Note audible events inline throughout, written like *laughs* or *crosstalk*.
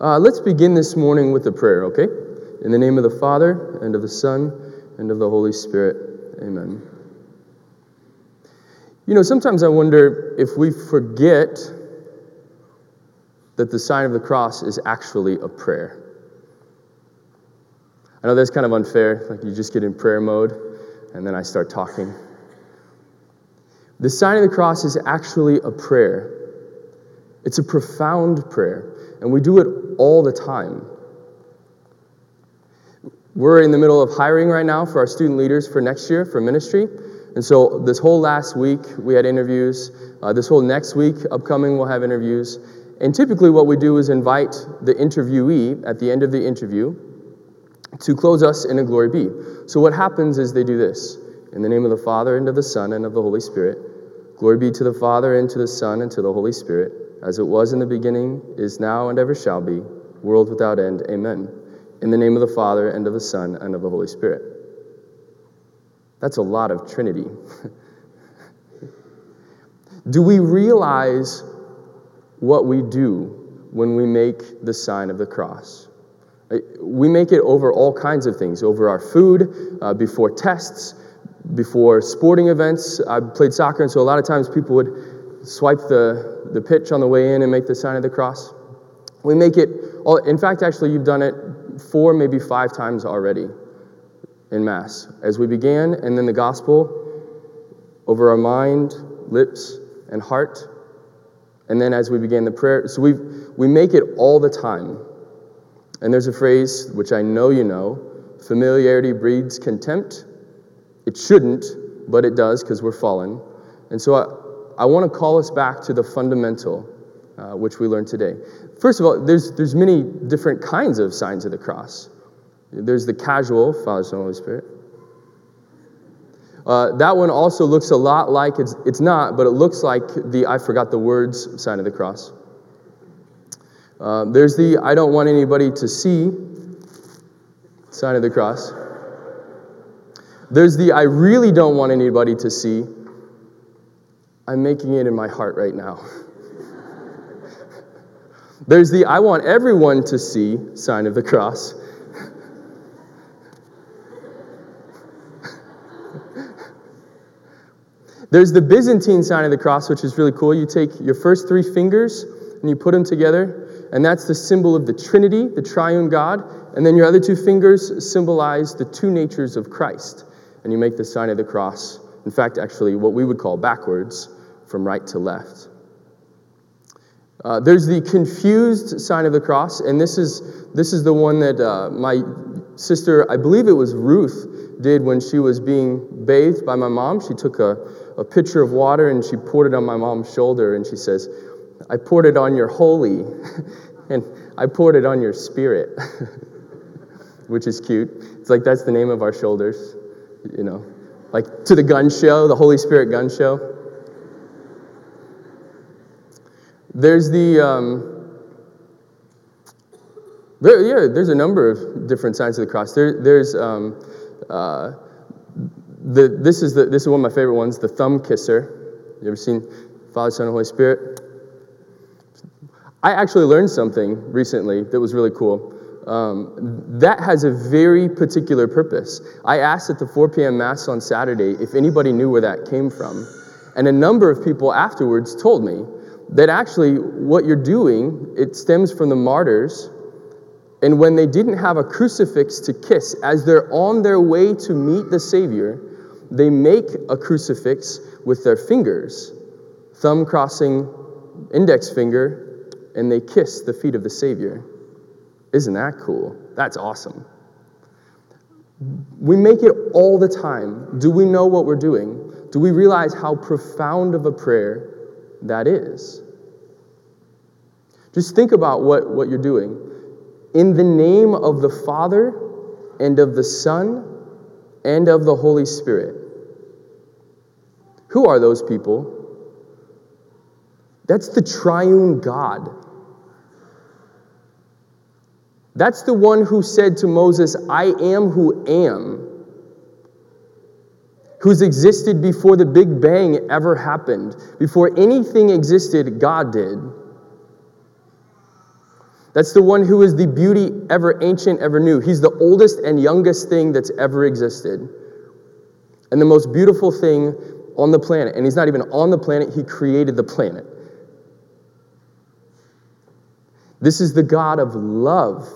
Uh, let's begin this morning with a prayer, okay? In the name of the Father, and of the Son, and of the Holy Spirit. Amen. You know, sometimes I wonder if we forget that the sign of the cross is actually a prayer. I know that's kind of unfair. Like you just get in prayer mode, and then I start talking. The sign of the cross is actually a prayer. It's a profound prayer, and we do it all the time. We're in the middle of hiring right now for our student leaders for next year for ministry. And so, this whole last week, we had interviews. Uh, this whole next week, upcoming, we'll have interviews. And typically, what we do is invite the interviewee at the end of the interview to close us in a glory be. So, what happens is they do this In the name of the Father, and of the Son, and of the Holy Spirit. Glory be to the Father, and to the Son, and to the Holy Spirit, as it was in the beginning, is now, and ever shall be, world without end. Amen. In the name of the Father, and of the Son, and of the Holy Spirit. That's a lot of Trinity. *laughs* do we realize what we do when we make the sign of the cross? We make it over all kinds of things over our food, uh, before tests, before sporting events. I played soccer, and so a lot of times people would swipe the, the pitch on the way in and make the sign of the cross. We make it, all, in fact, actually, you've done it four, maybe five times already in Mass. As we began, and then the gospel over our mind, lips, and heart. And then as we began the prayer, so we we make it all the time. And there's a phrase which I know you know familiarity breeds contempt. It shouldn't, but it does because we're fallen. And so I, I want to call us back to the fundamental, uh, which we learned today. First of all, there's, there's many different kinds of signs of the cross. There's the casual, Father, Son, Holy Spirit. Uh, that one also looks a lot like, it's, it's not, but it looks like the I forgot the words sign of the cross. Uh, there's the I don't want anybody to see sign of the cross. There's the I really don't want anybody to see. I'm making it in my heart right now. There's the I want everyone to see sign of the cross. There's the Byzantine sign of the cross, which is really cool. You take your first three fingers and you put them together, and that's the symbol of the Trinity, the triune God. And then your other two fingers symbolize the two natures of Christ. And you make the sign of the cross. In fact, actually, what we would call backwards from right to left. Uh, there's the confused sign of the cross, and this is, this is the one that uh, my sister, I believe it was Ruth, did when she was being bathed by my mom. She took a, a pitcher of water and she poured it on my mom's shoulder, and she says, I poured it on your holy, *laughs* and I poured it on your spirit, *laughs* which is cute. It's like that's the name of our shoulders, you know, like to the gun show, the Holy Spirit gun show. There's the, um, there, yeah, there's a number of different signs of the cross. There, there's, um, uh, the, this, is the, this is one of my favorite ones, the thumb kisser. You ever seen Father, Son, and Holy Spirit? I actually learned something recently that was really cool. Um, that has a very particular purpose. I asked at the 4 p.m. Mass on Saturday if anybody knew where that came from. And a number of people afterwards told me that actually what you're doing, it stems from the martyrs. And when they didn't have a crucifix to kiss, as they're on their way to meet the Savior, they make a crucifix with their fingers, thumb crossing index finger, and they kiss the feet of the Savior. Isn't that cool? That's awesome. We make it all the time. Do we know what we're doing? Do we realize how profound of a prayer that is. Just think about what, what you're doing. In the name of the Father and of the Son and of the Holy Spirit. Who are those people? That's the triune God. That's the one who said to Moses, I am who am who's existed before the Big Bang ever happened. Before anything existed, God did. That's the one who is the beauty ever ancient, ever new. He's the oldest and youngest thing that's ever existed. And the most beautiful thing on the planet. And he's not even on the planet, he created the planet. This is the God of love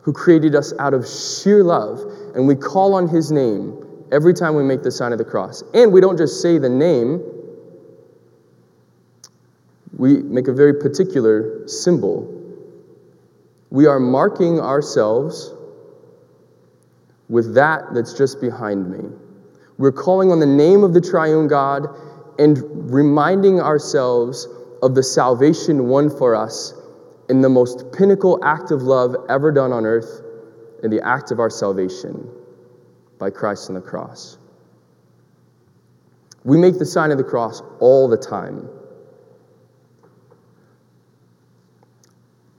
who created us out of sheer love. And we call on his name every time we make the sign of the cross. And we don't just say the name, we make a very particular symbol. We are marking ourselves with that that's just behind me. We're calling on the name of the triune God and reminding ourselves of the salvation won for us in the most pinnacle act of love ever done on earth in the act of our salvation by Christ on the cross. We make the sign of the cross all the time.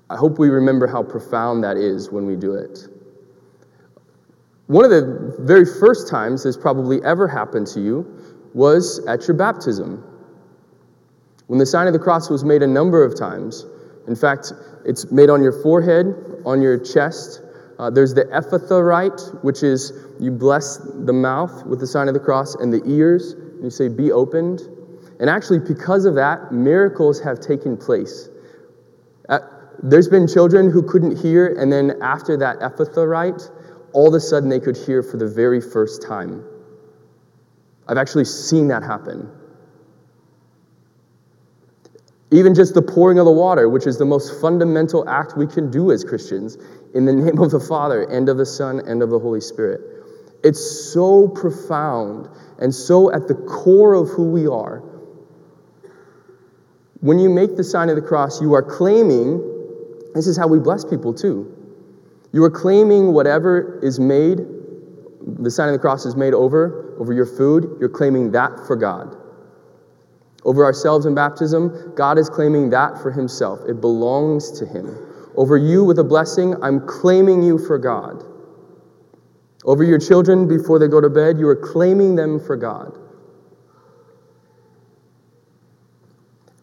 I hope we remember how profound that is when we do it. One of the very first times this probably ever happened to you was at your baptism. When the sign of the cross was made a number of times. In fact, it's made on your forehead, on your chest. Uh, there's the ephphatha rite, which is you bless the mouth with the sign of the cross and the ears, and you say, Be opened. And actually, because of that, miracles have taken place. Uh, there's been children who couldn't hear, and then after that ephphatha rite, all of a sudden they could hear for the very first time. I've actually seen that happen. Even just the pouring of the water, which is the most fundamental act we can do as Christians, in the *laughs* name of the Father and of the Son and of the Holy Spirit. It's so profound and so at the core of who we are. When you make the sign of the cross, you are claiming, this is how we bless people too. You are claiming whatever is made, the sign of the cross is made over, over your food, you're claiming that for God. Over ourselves in baptism, God is claiming that for Himself. It belongs to Him. Over you with a blessing, I'm claiming you for God. Over your children before they go to bed, you are claiming them for God.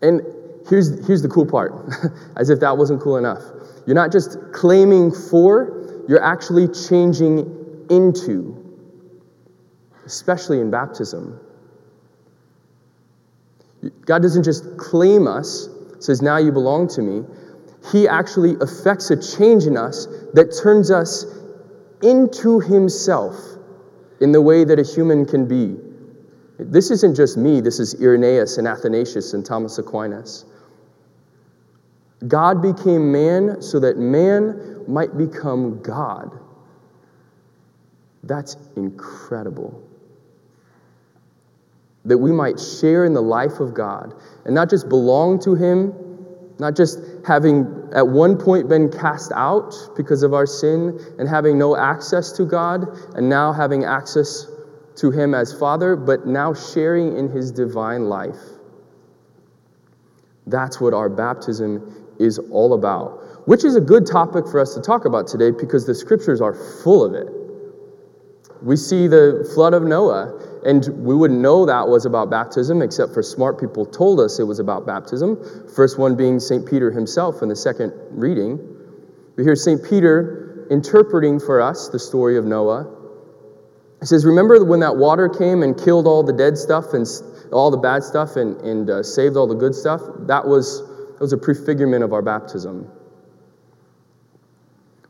And here's, here's the cool part, *laughs* as if that wasn't cool enough. You're not just claiming for, you're actually changing into, especially in baptism. God doesn't just claim us, says, Now you belong to me. He actually affects a change in us that turns us into Himself in the way that a human can be. This isn't just me, this is Irenaeus and Athanasius and Thomas Aquinas. God became man so that man might become God. That's incredible. That we might share in the life of God and not just belong to Him, not just having at one point been cast out because of our sin and having no access to God, and now having access to Him as Father, but now sharing in His divine life. That's what our baptism is all about, which is a good topic for us to talk about today because the scriptures are full of it. We see the flood of Noah, and we wouldn't know that was about baptism except for smart people told us it was about baptism. First one being St. Peter himself in the second reading. We hear St. Peter interpreting for us the story of Noah. He says, Remember when that water came and killed all the dead stuff and all the bad stuff and, and uh, saved all the good stuff? That was that was a prefigurement of our baptism,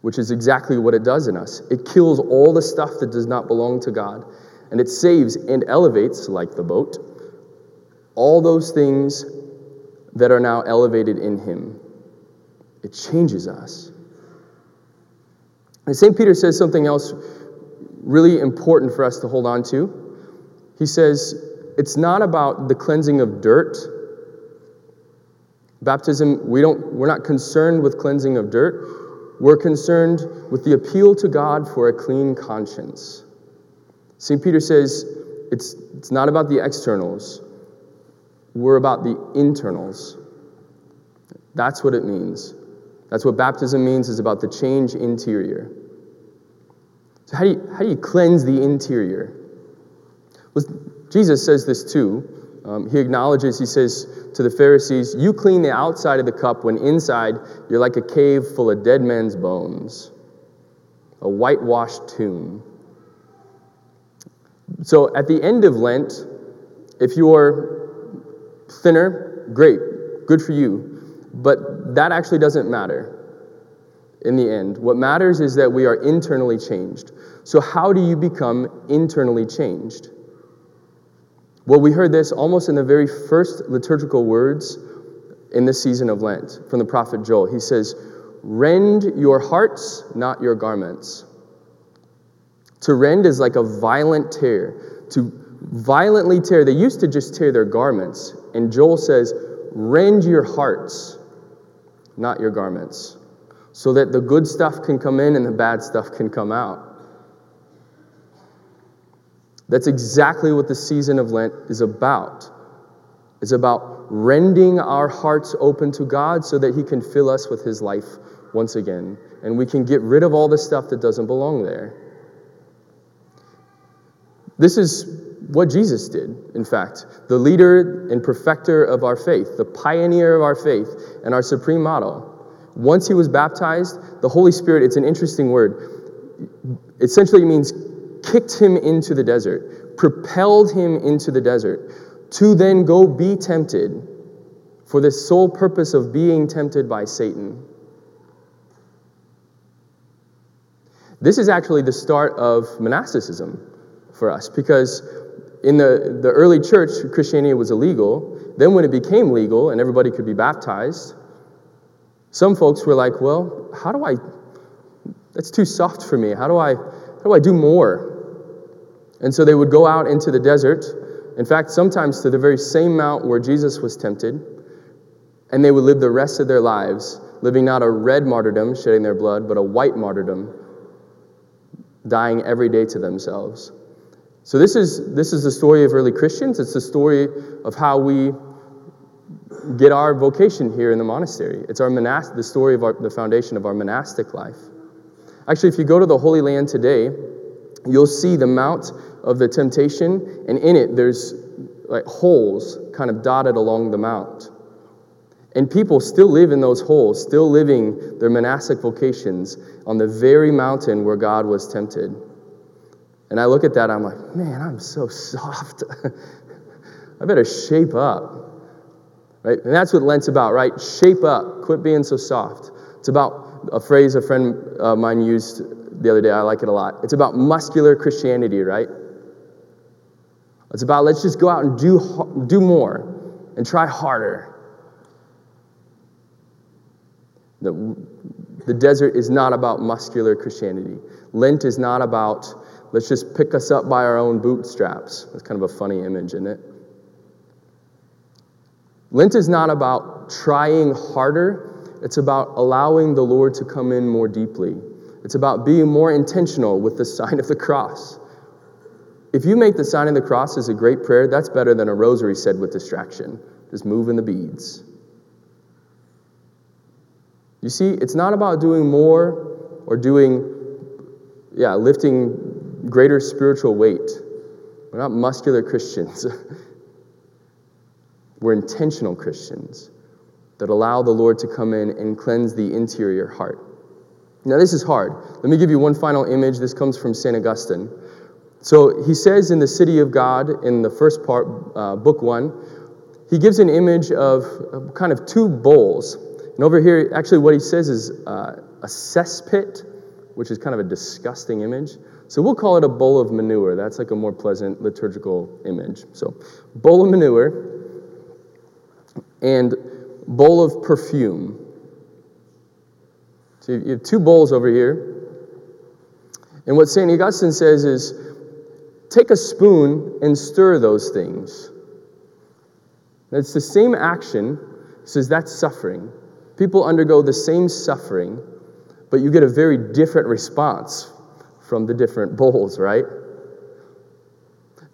which is exactly what it does in us. It kills all the stuff that does not belong to God, and it saves and elevates, like the boat, all those things that are now elevated in Him. It changes us. And St. Peter says something else really important for us to hold on to. He says, it's not about the cleansing of dirt Baptism, we don't, we're not concerned with cleansing of dirt. We're concerned with the appeal to God for a clean conscience. St. Peter says it's, it's not about the externals, we're about the internals. That's what it means. That's what baptism means, is about the change interior. So, how do you, how do you cleanse the interior? Well, Jesus says this too. Um, he acknowledges, he says, to the Pharisees, You clean the outside of the cup when inside you're like a cave full of dead men's bones, a whitewashed tomb. So at the end of Lent, if you're thinner, great, good for you. But that actually doesn't matter in the end. What matters is that we are internally changed. So, how do you become internally changed? Well, we heard this almost in the very first liturgical words in this season of Lent from the prophet Joel. He says, Rend your hearts, not your garments. To rend is like a violent tear. To violently tear, they used to just tear their garments. And Joel says, Rend your hearts, not your garments, so that the good stuff can come in and the bad stuff can come out. That's exactly what the season of Lent is about. It's about rending our hearts open to God so that He can fill us with His life once again. And we can get rid of all the stuff that doesn't belong there. This is what Jesus did, in fact. The leader and perfecter of our faith, the pioneer of our faith, and our supreme model. Once he was baptized, the Holy Spirit, it's an interesting word. Essentially, means kicked him into the desert, propelled him into the desert, to then go be tempted for the sole purpose of being tempted by Satan. This is actually the start of monasticism for us because in the, the early church, Christianity was illegal. Then, when it became legal and everybody could be baptized, some folks were like, well, how do I, that's too soft for me. How do I, how do I do more? And so they would go out into the desert, in fact, sometimes to the very same mount where Jesus was tempted, and they would live the rest of their lives living not a red martyrdom, shedding their blood, but a white martyrdom, dying every day to themselves. So this is this is the story of early Christians. It's the story of how we get our vocation here in the monastery. It's our monast- the story of our, the foundation of our monastic life. Actually, if you go to the Holy Land today, you'll see the Mount of the Temptation, and in it there's like holes kind of dotted along the mount. And people still live in those holes, still living their monastic vocations on the very mountain where God was tempted. And I look at that, I'm like, man, I'm so soft. *laughs* I better shape up. Right? And that's what Lent's about, right? Shape up. Quit being so soft. It's about a phrase a friend of mine used the other day. I like it a lot. It's about muscular Christianity, right? It's about let's just go out and do, do more and try harder. The, the desert is not about muscular Christianity. Lent is not about let's just pick us up by our own bootstraps. That's kind of a funny image, isn't it? Lent is not about trying harder, it's about allowing the Lord to come in more deeply. It's about being more intentional with the *laughs* sign of the cross. If you make the sign of the cross as a great prayer, that's better than a rosary said with distraction, just moving the beads. You see, it's not about doing more or doing, yeah, lifting greater spiritual weight. We're not muscular Christians. *laughs* We're intentional Christians that allow the Lord to come in and cleanse the interior heart. Now, this is hard. Let me give you one final image. This comes from St. Augustine. So he says in the City of God, in the first part, uh, book one, he gives an image of, kind of two bowls. And over here, actually, what he says is uh, a cesspit, which is kind of a disgusting image. So we'll call it a bowl of manure. That's like a more pleasant liturgical image. So, bowl of manure and bowl of perfume. So you have two bowls over here. And what St. Augustine says is take a spoon and stir those things. It's the same action. Says that's suffering. People undergo the same suffering, but you get a very different response from the different bowls, right?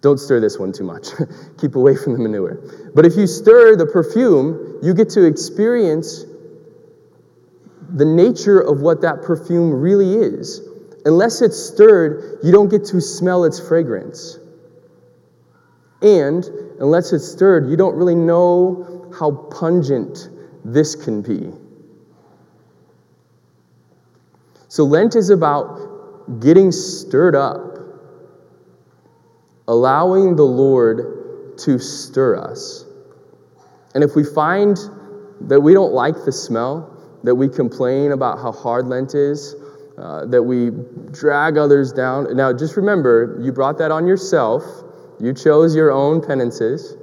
Don't stir this one too much. *laughs* Keep away from the manure. But if you stir the perfume, you get to experience the nature of what that perfume really is. Unless it's stirred, you don't get to smell its fragrance. And unless it's stirred, you don't really know how pungent this can be. So, Lent is about getting stirred up, allowing the Lord to stir us. And if we find that we don't like the smell, that we complain about how hard Lent is, uh, that we drag others down. Now, just remember, you brought that on yourself. You chose your own penances.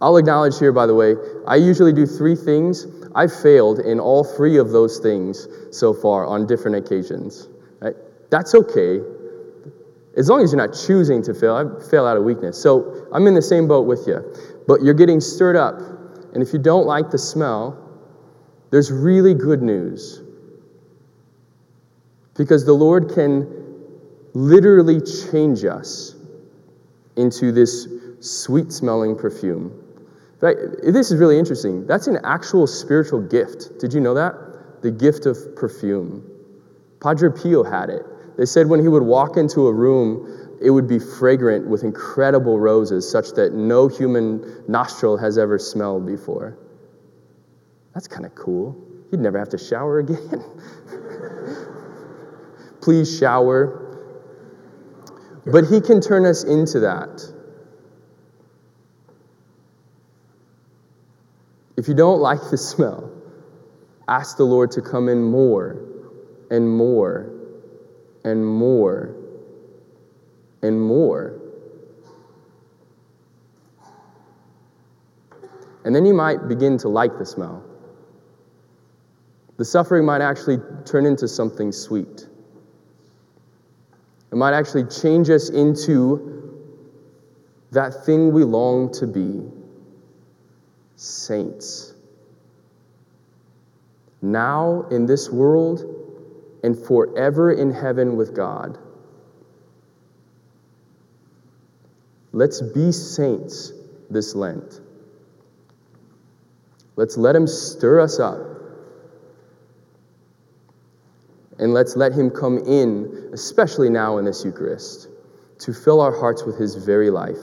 I'll acknowledge here, by the way, I usually do three things. I've failed in all three of those things so far on different occasions. Right? That's okay. As long as you're not choosing to fail, I fail out of weakness. So I'm in the same boat with you. But you're getting stirred up. And if you don't like the smell, there's really good news. Because the Lord can literally change us into this sweet smelling perfume. This is really interesting. That's an actual spiritual gift. Did you know that? The gift of perfume. Padre Pio had it. They said when he would walk into a room, it would be fragrant with incredible roses, such that no human nostril has ever smelled before. That's kind of cool. You'd never have to shower again. *laughs* Please shower. But he can turn us into that. If you don't like the smell, ask the Lord to come in more and more and more and more. And then you might begin to like the smell. The suffering might actually turn into something sweet. It might actually change us into that thing we long to be saints. Now in this world and forever in heaven with God. Let's be saints this Lent. Let's let Him stir us up. And let's let Him come in, especially now in this Eucharist, to fill our hearts with His very life.